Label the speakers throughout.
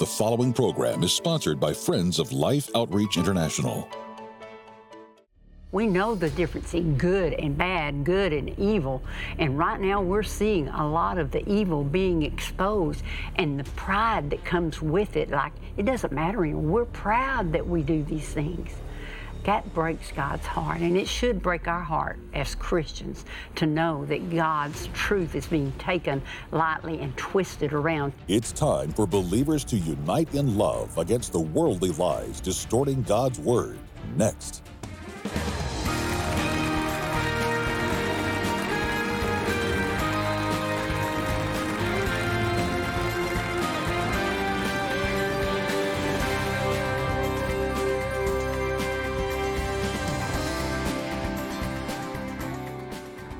Speaker 1: The following program is sponsored by Friends of Life Outreach International.
Speaker 2: We know the difference in good and bad, good and evil. And right now we're seeing a lot of the evil being exposed and the pride that comes with it. Like, it doesn't matter anymore. We're proud that we do these things. That breaks God's heart, and it should break our heart as Christians to know that God's truth is being taken lightly and twisted around.
Speaker 1: It's time for believers to unite in love against the worldly lies distorting God's Word. Next.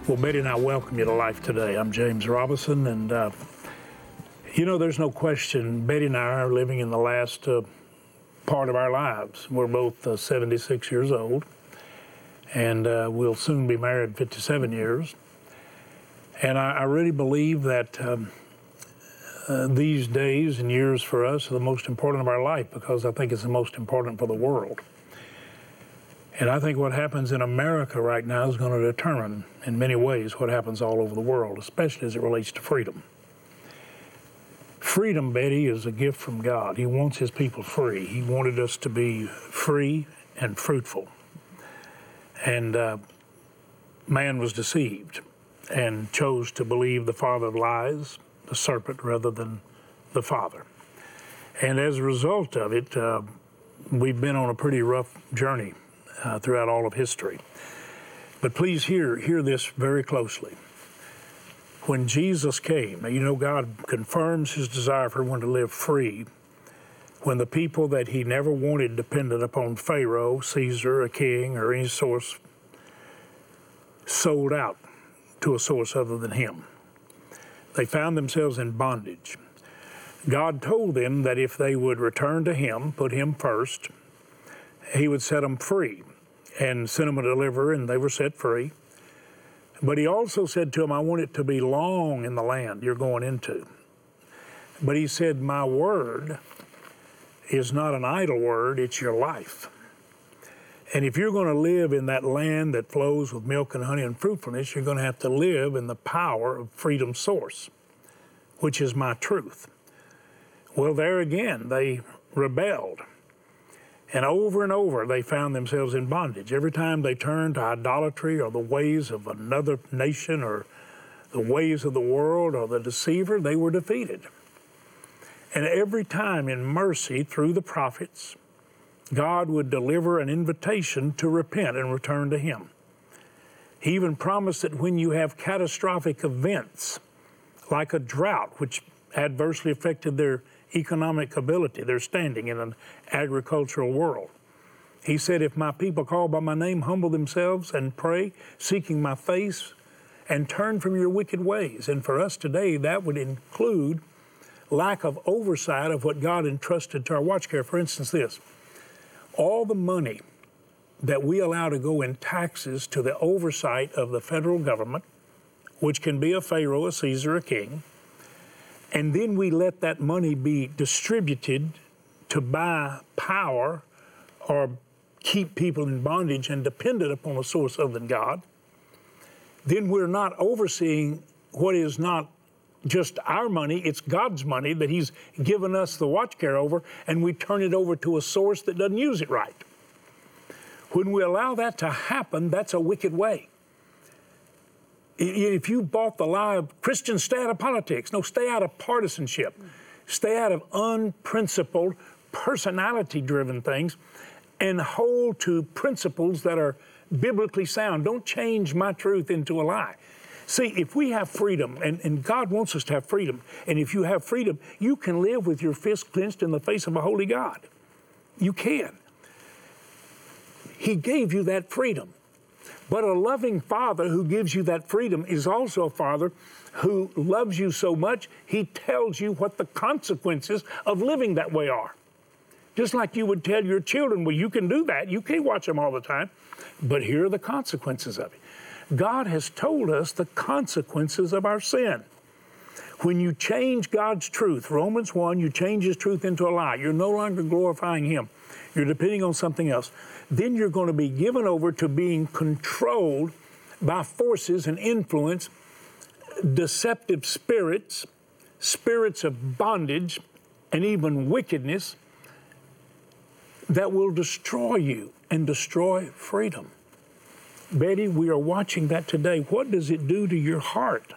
Speaker 3: Well, Betty and I welcome you to Life Today. I'm James Robison, and uh, you know, there's no question Betty and I are living in the last uh, part of our lives. We're both uh, 76 years old, and uh, we'll soon be married 57 years. And I, I really believe that um, uh, these days and years for us are the most important of our life because I think it's the most important for the world. And I think what happens in America right now is going to determine, in many ways, what happens all over the world, especially as it relates to freedom. Freedom, Betty, is a gift from God. He wants His people free. He wanted us to be free and fruitful. And uh, man was deceived and chose to believe the father of lies, the serpent, rather than the Father. And as a result of it, uh, we've been on a pretty rough journey uh, throughout all of history. But please hear, hear this very closely. When Jesus came, you know God confirms his desire for everyone to live free when the people that he never wanted dependent upon Pharaoh, Caesar, a king, or any source sold out to a source other than him. They found themselves in bondage. God told them that if they would return to him, put him first, he would set them free and sent them a deliverer, and they were set free. But he also said to them, I want it to be long in the land you're going into. But he said, My word is not an idle word, it's your life. And if you're going to live in that land that flows with milk and honey and fruitfulness, you're going to have to live in the power of freedom source, which is my truth. Well, there again, they rebelled. And over and over, they found themselves in bondage. Every time they turned to idolatry or the ways of another nation or the ways of the world or the deceiver, they were defeated. And every time, in mercy through the prophets, God would deliver an invitation to repent and return to Him. He even promised that when you have catastrophic events, like a drought, which adversely affected their economic ability, their standing in an agricultural world. He said, If my people call by my name, humble themselves and pray, seeking my face, and turn from your wicked ways. And for us today, that would include lack of oversight of what God entrusted to our watch care. For instance, this all the money that we allow to go in taxes to the oversight of the federal government, which can be a Pharaoh, a Caesar, a king, and then we let that money be distributed to buy power or keep people in bondage and dependent upon a source other than God, then we're not overseeing what is not just our money, it's God's money that He's given us the watch care over, and we turn it over to a source that doesn't use it right. When we allow that to happen, that's a wicked way. If you bought the lie of Christians, stay out of politics. No, stay out of partisanship. Stay out of unprincipled, personality driven things and hold to principles that are biblically sound. Don't change my truth into a lie. See, if we have freedom, and, and God wants us to have freedom, and if you have freedom, you can live with your fist clenched in the face of a holy God. You can. He gave you that freedom. But a loving father who gives you that freedom is also a father who loves you so much, he tells you what the consequences of living that way are. Just like you would tell your children, well, you can do that. You can't watch them all the time. But here are the consequences of it. God has told us the consequences of our sin. When you change God's truth, Romans 1, you change His truth into a lie. You're no longer glorifying Him. You're depending on something else. Then you're going to be given over to being controlled by forces and influence, deceptive spirits, spirits of bondage, and even wickedness that will destroy you and destroy freedom. Betty, we are watching that today. What does it do to your heart?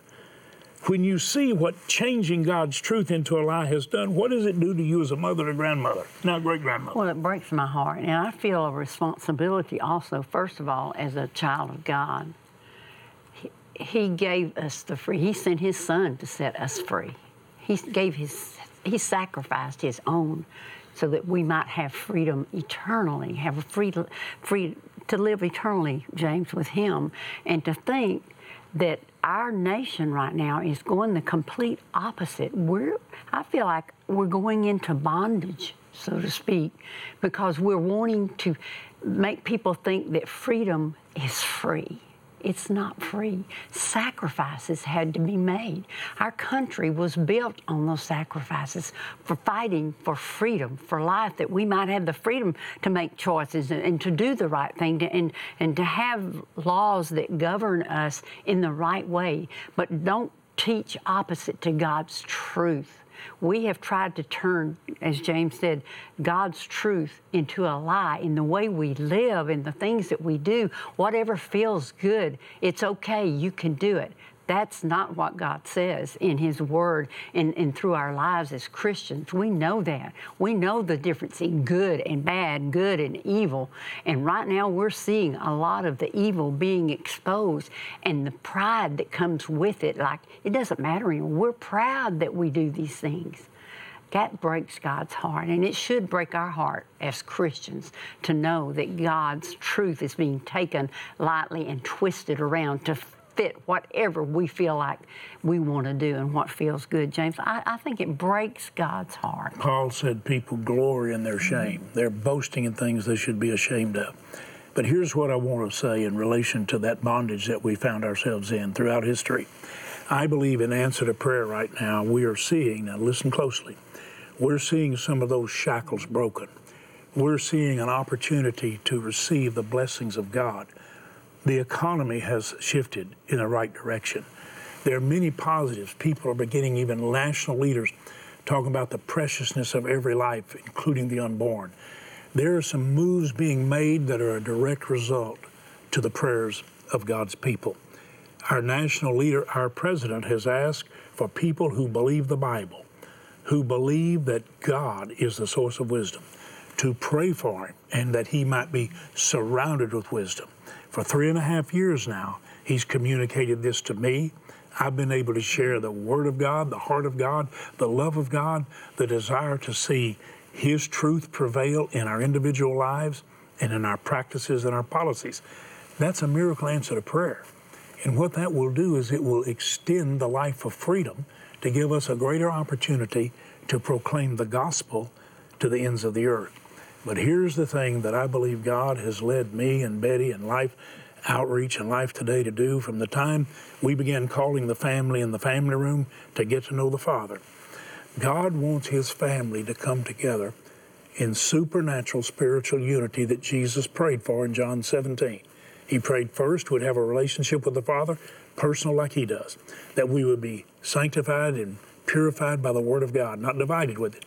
Speaker 3: When you see what changing God's truth into a lie has done, what does it do to you as a mother or grandmother, now great grandmother?
Speaker 2: Well, it breaks my heart. And I feel a responsibility also, first of all, as a child of God. He, he gave us the free, He sent His Son to set us free. He gave His, He sacrificed His own so that we might have freedom eternally, have a free, free to live eternally, James, with Him. And to think that our nation right now is going the complete opposite. We're, I feel like we're going into bondage, so to speak, because we're wanting to make people think that freedom is free. It's not free. Sacrifices had to be made. Our country was built on those sacrifices for fighting for freedom, for life, that we might have the freedom to make choices and, and to do the right thing to, and, and to have laws that govern us in the right way, but don't teach opposite to God's truth. We have tried to turn, as James said, God's truth into a lie in the way we live, in the things that we do. Whatever feels good, it's okay, you can do it. That's not what God says in His Word and, and through our lives as Christians. We know that. We know the difference in good and bad, good and evil. And right now we're seeing a lot of the evil being exposed and the pride that comes with it. Like, it doesn't matter anymore. We're proud that we do these things. That breaks God's heart, and it should break our heart as Christians to know that God's truth is being taken lightly and twisted around to fit whatever we feel like we want to do and what feels good, James. I, I, think it breaks God's heart.
Speaker 3: Paul said people glory in their shame. Mm-hmm. They're boasting in things they should be ashamed of. But here's what I want to say in relation to that bondage that we found ourselves in throughout history. I believe in answer to prayer right now, we are seeing, now listen closely, we're seeing some of those shackles broken. We're seeing an opportunity to receive the blessings of God the economy has shifted in the right direction. There are many positives. People are beginning, even national leaders, talking about the preciousness of every life, including the unborn. There are some moves being made that are a direct result to the prayers of God's people. Our national leader, our president, has asked for people who believe the Bible, who believe that God is the source of wisdom, to pray for him and that he might be surrounded with wisdom. For three and a half years now, he's communicated this to me. I've been able to share the Word of God, the heart of God, the love of God, the desire to see His truth prevail in our individual lives and in our practices and our policies. That's a miracle answer to prayer. And what that will do is it will extend the life of freedom to give us a greater opportunity to proclaim the gospel to the ends of the earth. But here's the thing that I believe God has led me and Betty and Life Outreach and Life Today to do from the time we began calling the family in the family room to get to know the Father. God wants His family to come together in supernatural spiritual unity that Jesus prayed for in John 17. He prayed first we'd have a relationship with the Father, personal like He does, that we would be sanctified and purified by the Word of God, not divided with it.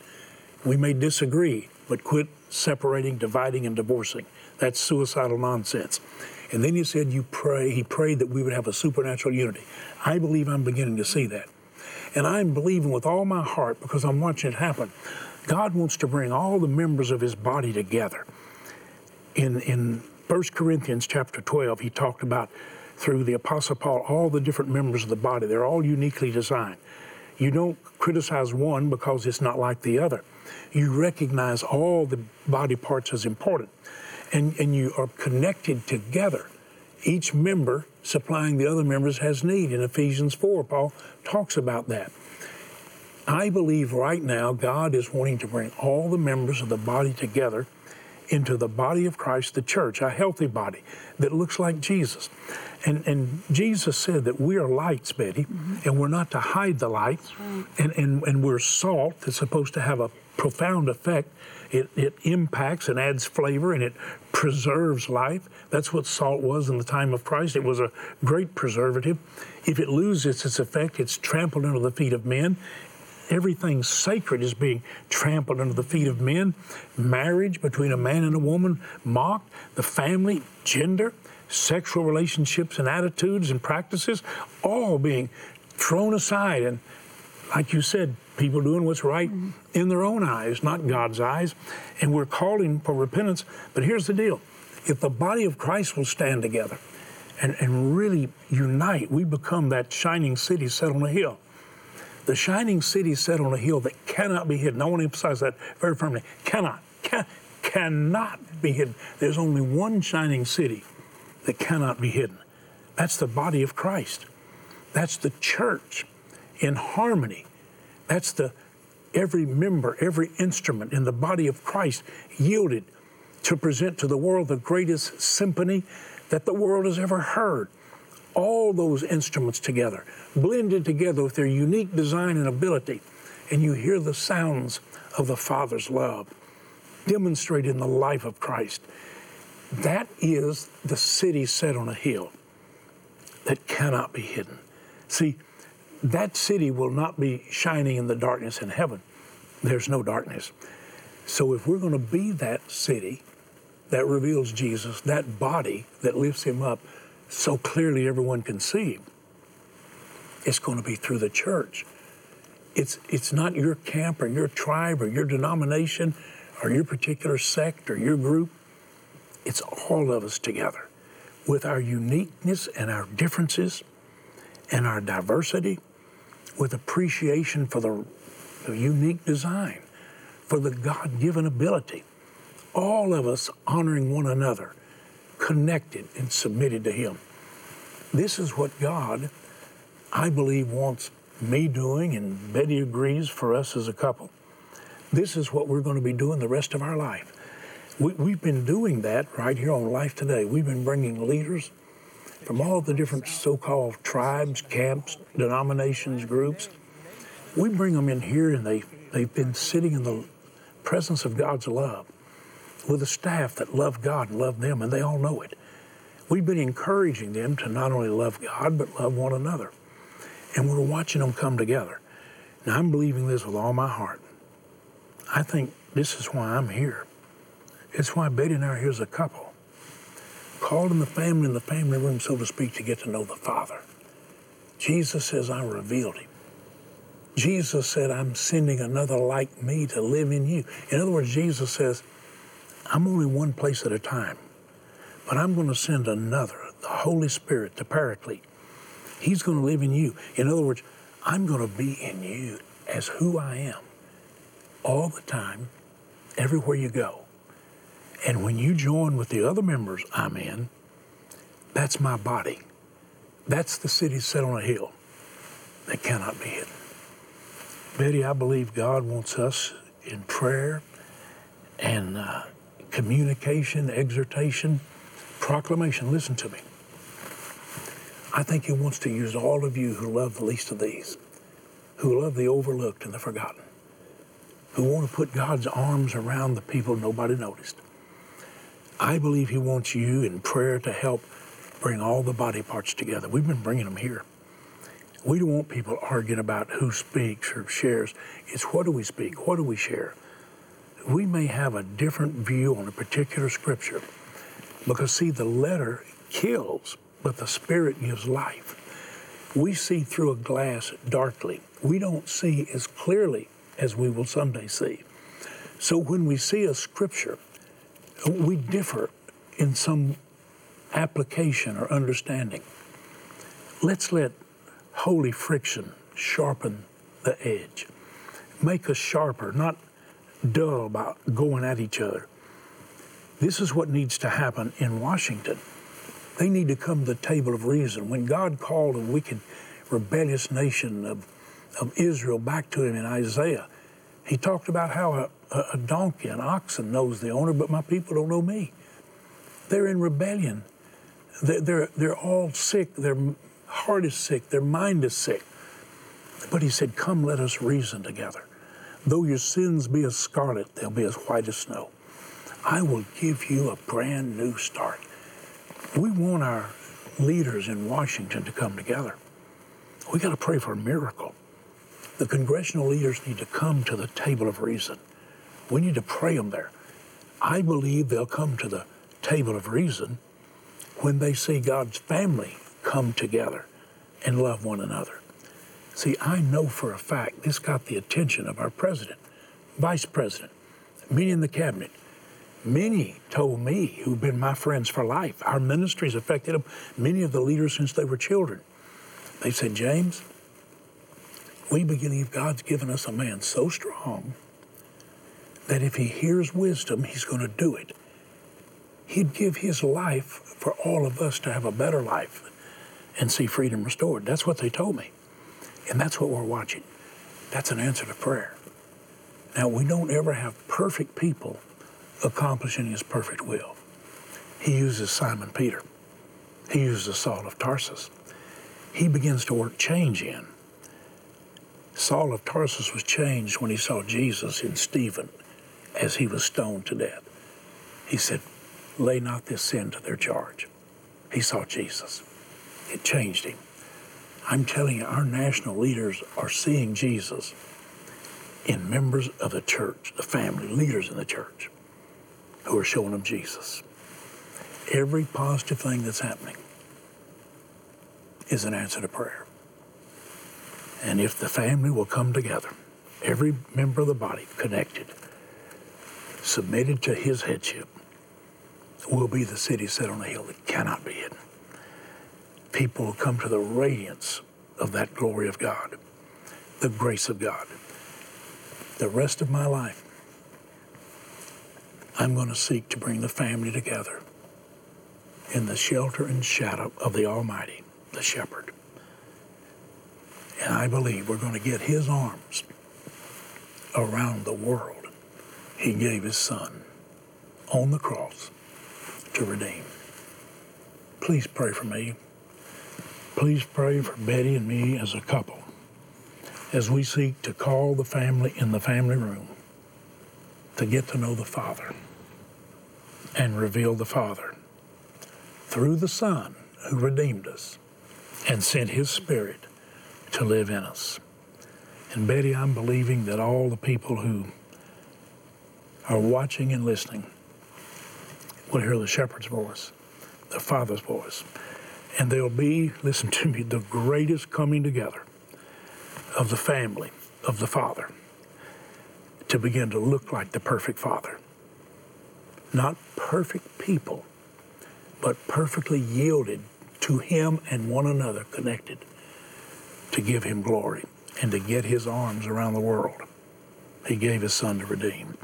Speaker 3: We may disagree, but quit separating, dividing, and divorcing. That's suicidal nonsense. And then he said, You pray, he prayed that we would have a supernatural unity. I believe I'm beginning to see that. And I'm believing with all my heart because I'm watching it happen. God wants to bring all the members of his body together. In, in 1 Corinthians chapter 12, he talked about through the Apostle Paul all the different members of the body. They're all uniquely designed. You don't criticize one because it's not like the other you recognize all the body parts as important and, and you are connected together. Each member supplying the other members has need. In Ephesians 4, Paul talks about that. I believe right now God is wanting to bring all the members of the body together into the body of Christ, the church, a healthy body that looks like Jesus. And, and Jesus said that we are lights, Betty, mm-hmm. and we're not to hide the light. Right. And, and, and we're salt that's supposed to have a profound effect. It, it impacts and adds flavor and it preserves life. That's what salt was in the time of Christ. It was a great preservative. If it loses its effect, it's trampled under the feet of men. Everything sacred is being trampled under the feet of men. Marriage between a man and a woman mocked. The family, gender, sexual relationships and attitudes and practices, all being thrown aside. And like you said, people doing what's right mm-hmm. in their own eyes, not God's eyes. And we're calling for repentance. But here's the deal if the body of Christ will stand together and, and really unite, we become that shining city set on a hill. The shining city set on a hill that cannot be hidden. I want to emphasize that very firmly. Cannot, can, cannot be hidden. There's only one shining city that cannot be hidden. That's the body of Christ. That's the church in harmony. That's the every member, every instrument in the body of Christ yielded to present to the world the greatest symphony that the world has ever heard all those instruments together, blended together with their unique design and ability, and you hear the sounds of the Father's love demonstrated in the life of Christ. That is the city set on a hill that cannot be hidden. See, that city will not be shining in the darkness in heaven. There's no darkness. So if we're going to be that city that reveals Jesus, that body that lifts him up, so clearly everyone can see. It's going to be through the church. It's, it's not your camp or your tribe or your denomination or your particular sect or your group. It's all of us together with our uniqueness and our differences and our diversity, with appreciation for the, the unique design, for the God given ability. All of us honoring one another connected and submitted to Him. This is what God, I believe, wants me doing, and Betty agrees for us as a couple. This is what we're going to be doing the rest of our life. We, have been doing that right here on Life Today. We've been bringing leaders from all the different so called tribes, camps, denominations, groups. We bring them in here, and they, they've been sitting in the presence of God's love with a staff that love God and love them, and they all know it. We've been encouraging them to not only love God, but love one another. And we're watching them come together. Now, I'm believing this with all my heart. I think this is why I'm here. It's why Betty and I are here as a couple. Called in the family, in the family room, so to speak, to get to know the Father. Jesus says, I revealed him. Jesus said, I'm sending another like me to live in you. In other words, Jesus says, I'm only one place at a time, but I'm going to send another, the Holy Spirit, the Paraclete. He's going to live in you. In other words, I'm going to be in you as who I am all the time, everywhere you go. And when you join with the other members I'm in, that's my body. That's the city set on a hill that cannot be hidden. Betty, I believe God wants us in prayer and uh, communication, exhortation, proclamation. Listen to me. I think He wants to use all of you who love the least of these, who love the overlooked and the forgotten, who want to put God's arms around the people nobody noticed. I believe He wants you in prayer to help bring all the body parts together. We've been bringing them here. We don't want people arguing about who speaks or shares. It's what do we speak? What do we share? we may have a different view on a particular scripture because, see, the letter kills, but the spirit gives life. We see through a glass darkly. We don't see as clearly as we will someday see. So when we see a scripture, we differ in some application or understanding. Let's let holy friction sharpen the edge, make us sharper, not dull about going at each other. This is what needs to happen in Washington. They need to come to the table of reason. When God called a wicked, rebellious nation of, of Israel back to him in Isaiah, he talked about how a, a donkey, an oxen, knows the owner, but my people don't know me. They're in rebellion They're, they're, they're all sick. Their heart is sick. Their mind is sick. But he said, Come, let us reason together. Though your sins be as scarlet, they'll be as white as snow. I will give you a brand new start. We want our leaders in Washington to come together. We got to pray for a miracle. The congressional leaders need to come to the table of reason. We need to pray them there. I believe they'll come to the table of reason when they see God's family come together and love one another. See, I know for a fact this got the attention of our president, vice president, many in the cabinet. Many told me, who've been my friends for life, our ministries affected them, many of the leaders since they were children. They said, James, we believe God's given us a man so strong that if he hears wisdom, he's going to do it. He'd give his life for all of us to have a better life and see freedom restored. That's what they told me. And that's what we're watching. That's an answer to prayer. Now, we don't ever have perfect people accomplishing his perfect will. He uses Simon Peter. He uses Saul of Tarsus. He begins to work change in. Saul of Tarsus was changed when he saw Jesus in Stephen as he was stoned to death. He said, Lay not this sin to their charge. He saw Jesus. It changed him. I'm telling you, our national leaders are seeing Jesus in members of the church, the family, leaders in the church, who are showing them Jesus. Every positive thing that's happening is an answer to prayer. And if the family will come together, every member of the body connected, submitted to his headship, will be the city set on a hill that cannot be hidden. People will come to the radiance of that glory of God, the grace of God. The rest of my life, I'm going to seek to bring the family together in the shelter and shadow of the Almighty, the Shepherd. And I believe we're going to get His arms around the world. He gave His Son on the cross to redeem. Please pray for me. Please pray for Betty and me as a couple as we seek to call the family in the family room to get to know the Father and reveal the Father through the Son who redeemed us and sent His Spirit to live in us. And Betty, I'm believing that all the people who are watching and listening will hear the shepherd's voice, the Father's voice. And there'll be, listen to me, the greatest coming together of the family of the Father to begin to look like the perfect Father. Not perfect people, but perfectly yielded to Him and one another connected to give Him glory and to get His arms around the world. He gave His Son to redeem.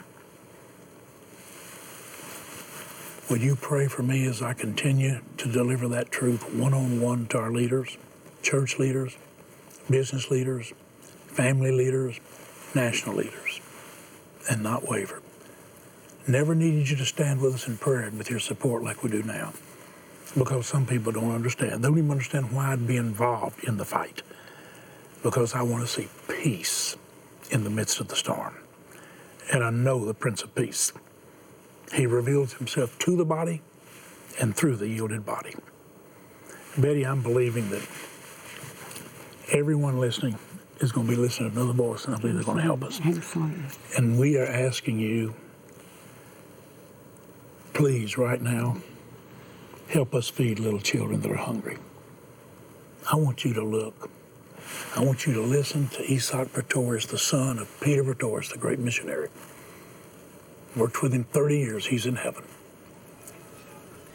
Speaker 3: Will you pray for me as I continue to deliver that truth one on one to our leaders, church leaders, business leaders, family leaders, national leaders, and not waver? Never needed you to stand with us in prayer and with your support like we do now because some people don't understand. They don't even understand why I'd be involved in the fight because I want to see peace in the midst of the storm. And I know the Prince of Peace. He reveals himself to the body and through the yielded body. Betty, I'm believing that everyone listening is going to be listening to another voice, and I believe they're going to help us.
Speaker 2: Absolutely.
Speaker 3: And we are asking you, please, right now, help us feed little children that are hungry. I want you to look. I want you to listen to Isak Pretorius, the son of Peter Pretorius, the great missionary. Worked with him 30 years. He's in heaven.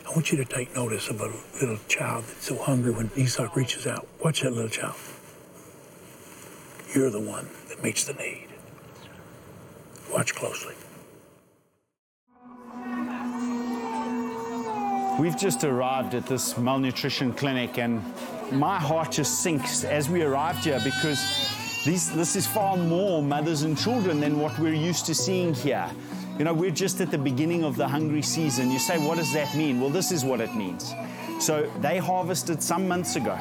Speaker 3: I want you to take notice of a little child that's so hungry when Isak reaches out. Watch that little child. You're the one that meets the need. Watch closely.
Speaker 4: We've just arrived at this malnutrition clinic, and my heart just sinks as we arrived here because these, this is far more mothers and children than what we're used to seeing here. You know, we're just at the beginning of the hungry season. You say, what does that mean? Well, this is what it means. So they harvested some months ago.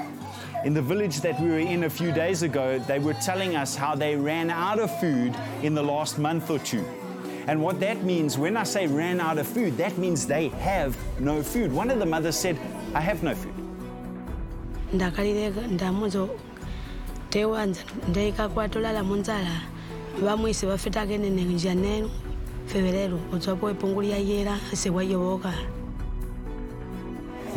Speaker 4: In the village that we were in a few days ago, they were telling us how they ran out of food in the last month or two. And what that means, when I say ran out of food, that means they have no food. One of the mothers said, I have no food.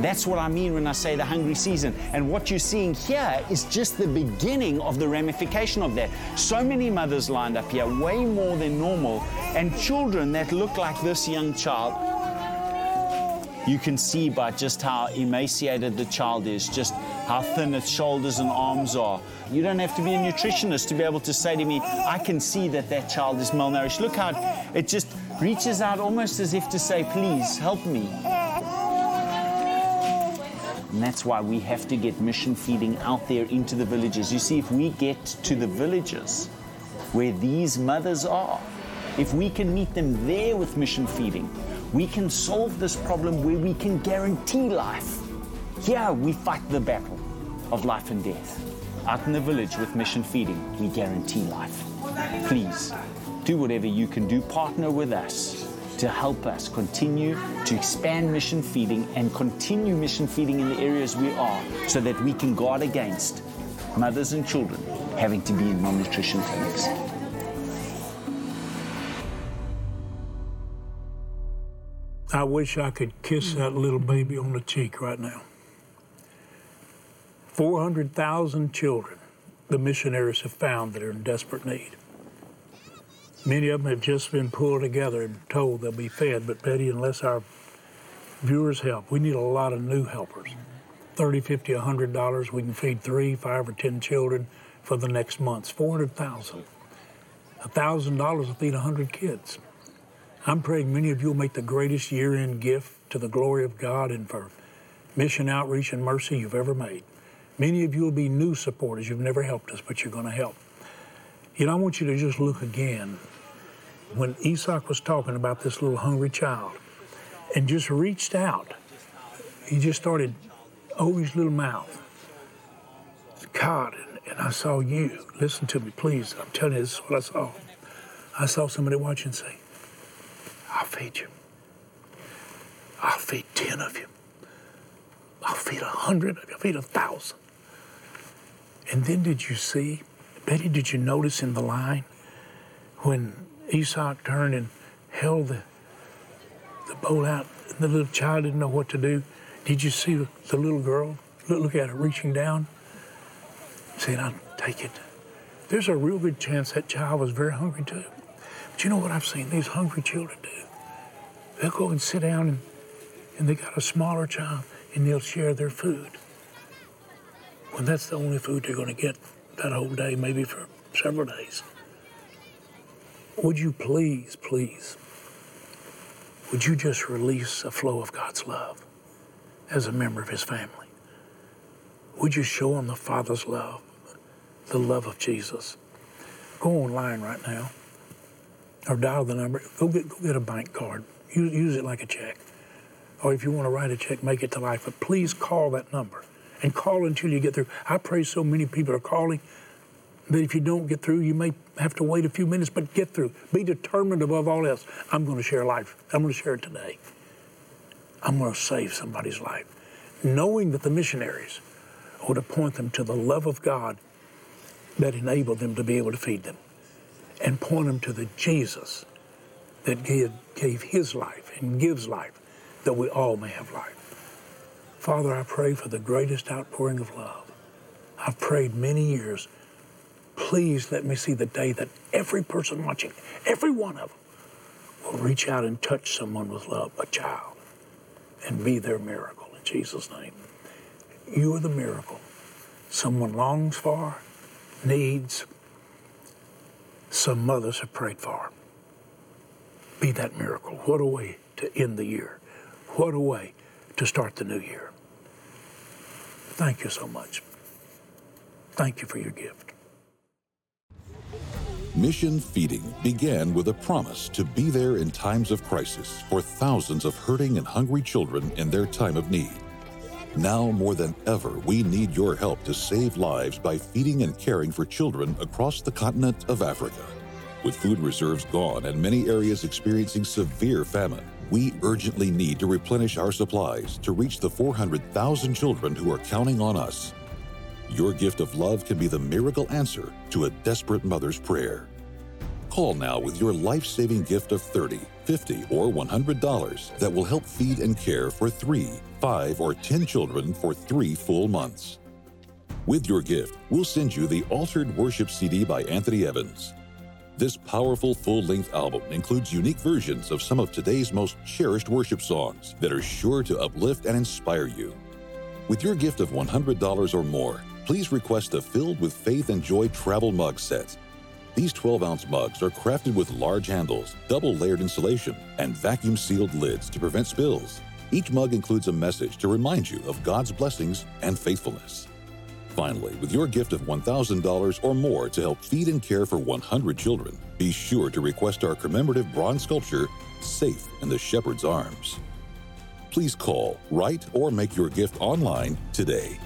Speaker 4: That's what I mean when I say the hungry season. And what you're seeing here is just the beginning of the ramification of that. So many mothers lined up here, way more than normal, and children that look like this young child. You can see by just how emaciated the child is, just how thin its shoulders and arms are. You don't have to be a nutritionist to be able to say to me, I can see that that child is malnourished. Look how it just reaches out almost as if to say, Please help me. And that's why we have to get mission feeding out there into the villages. You see, if we get to the villages where these mothers are, if we can meet them there with mission feeding, we can solve this problem where we can guarantee life. Here we fight the battle of life and death. Out in the village with mission feeding, we guarantee life. Please do whatever you can do. Partner with us to help us continue to expand mission feeding and continue mission feeding in the areas we are so that we can guard against mothers and children having to be in malnutrition clinics.
Speaker 3: I wish I could kiss that little baby on the cheek right now. 400,000 children the missionaries have found that are in desperate need. Many of them have just been pulled together and told they'll be fed, but Betty, unless our viewers help, we need a lot of new helpers. 30, 50, 100 dollars, we can feed three, five, or 10 children for the next months. 400,000. $1,000 will feed 100 kids. I'm praying many of you will make the greatest year end gift to the glory of God and for mission outreach and mercy you've ever made. Many of you will be new supporters. You've never helped us, but you're going to help. You know, I want you to just look again. When Isak was talking about this little hungry child and just reached out, he just started over his little mouth. God, and, I saw you. Listen to me, please. I'm telling you, this is what I saw. I saw somebody watching say, I'll feed you. I'll feed 10 of you. I'll feed a hundred of you. I'll feed a thousand. And then did you see, Betty, did you notice in the line when Isak turned and held the, the bowl out the little child didn't know what to do? Did you see the, the little girl? Look, look at her reaching down, saying, I'll take it. There's a real good chance that child was very hungry too. But you know what I've seen these hungry children do? They'll go and sit down and, and they got a smaller child and they'll share their food. When that's the only food they're going to get that whole day, maybe for several days. Would you please, please, would you just release a flow of God's love as a member of His family? Would you show them the Father's love, the love of Jesus? Go online right now or dial the number. Go get, go get a bank card. Use, use it like a check. Or if you want to write a check, make it to life. But please call that number and call until you get through. I pray so many people are calling that if you don't get through, you may have to wait a few minutes, but get through. Be determined above all else. I'm going to share life. I'm going to share it today. I'm going to save somebody's life. Knowing that the missionaries would to point them to the love of God that enabled them to be able to feed them and point them to the Jesus that gave, gave his life and gives life that we all may have life. Father, I pray for the greatest outpouring of love. I've prayed many years. Please let me see the day that every person watching, every one of them, will reach out and touch someone with love, a child, and be their miracle in Jesus' name. You are the miracle someone longs for, needs, some mothers have prayed for. Be that miracle. What a way to end the year. What a way to start the new year. Thank you so much. Thank you for your gift.
Speaker 1: Mission Feeding began with a promise to be there in times of crisis for thousands of hurting and hungry children in their time of need. Now more than ever, we need your help to save lives by feeding and caring for children across the continent of Africa. With food reserves gone and many areas experiencing severe famine, we urgently need to replenish our supplies to reach the 400,000 children who are counting on us. Your gift of love can be the miracle answer to a desperate mother's prayer. Call now with your life saving gift of $30, $50, or $100 that will help feed and care for three, five, or 10 children for three full months. With your gift, we'll send you the Altared Worship CD by Anthony Evans. This powerful full length album includes unique versions of some of today's most cherished worship songs that are sure to uplift and inspire you. With your gift of $100 or more, please request the Filled with Faith and Joy travel mug set. These 12 ounce mugs are crafted with large handles, double layered insulation, and vacuum sealed lids to prevent spills. Each mug includes a message to remind you of God's blessings and faithfulness. Finally, with your gift of $1,000 or more to help feed and care for 100 children, be sure to request our commemorative bronze sculpture, Safe in the Shepherd's Arms. Please call, write, or make your gift online today.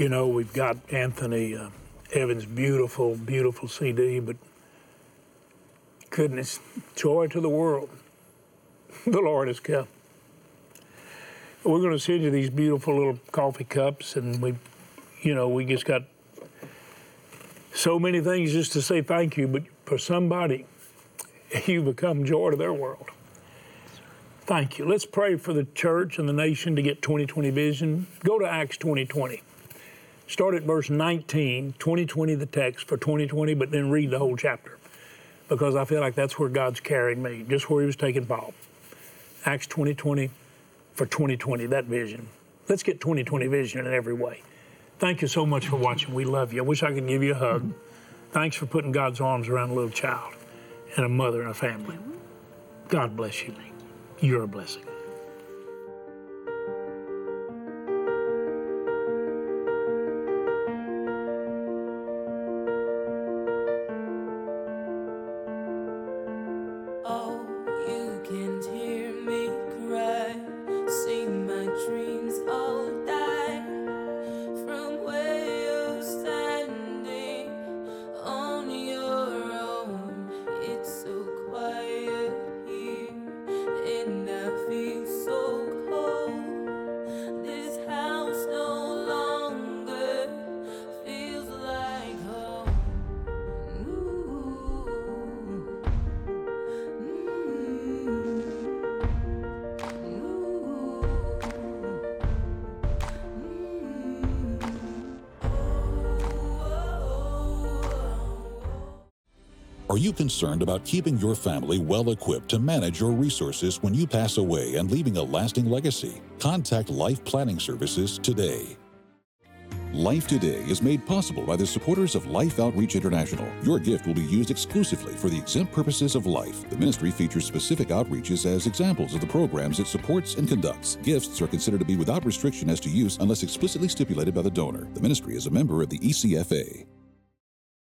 Speaker 3: You know, we've got Anthony uh, Evans' beautiful, beautiful CD, but goodness, joy to the world. The Lord has come. We're going to send you these beautiful little coffee cups, and we, you know, we just got so many things just to say thank you, but for somebody, you become joy to their world. Thank you. Let's pray for the church and the nation to get 2020 vision. Go to Acts 2020. Start at verse 19, 2020, the text for 2020, but then read the whole chapter because I feel like that's where God's carrying me, just where He was taking Paul. Acts 2020 for 2020, that vision. Let's get 2020 vision in every way. Thank you so much for watching. We love you. I wish I could give you a hug. Thanks for putting God's arms around a little child and a mother and a family. God bless you. You're a blessing.
Speaker 5: You
Speaker 1: concerned about keeping your family well equipped to manage your resources when you pass away and leaving a lasting legacy? Contact Life Planning Services today. Life Today is made possible by the supporters of Life Outreach International. Your gift will be used exclusively for the exempt purposes of life. The ministry features specific outreaches as examples of the programs it supports and conducts. Gifts are considered to be without restriction as to use unless explicitly stipulated by the donor. The ministry is a member of the ECFA.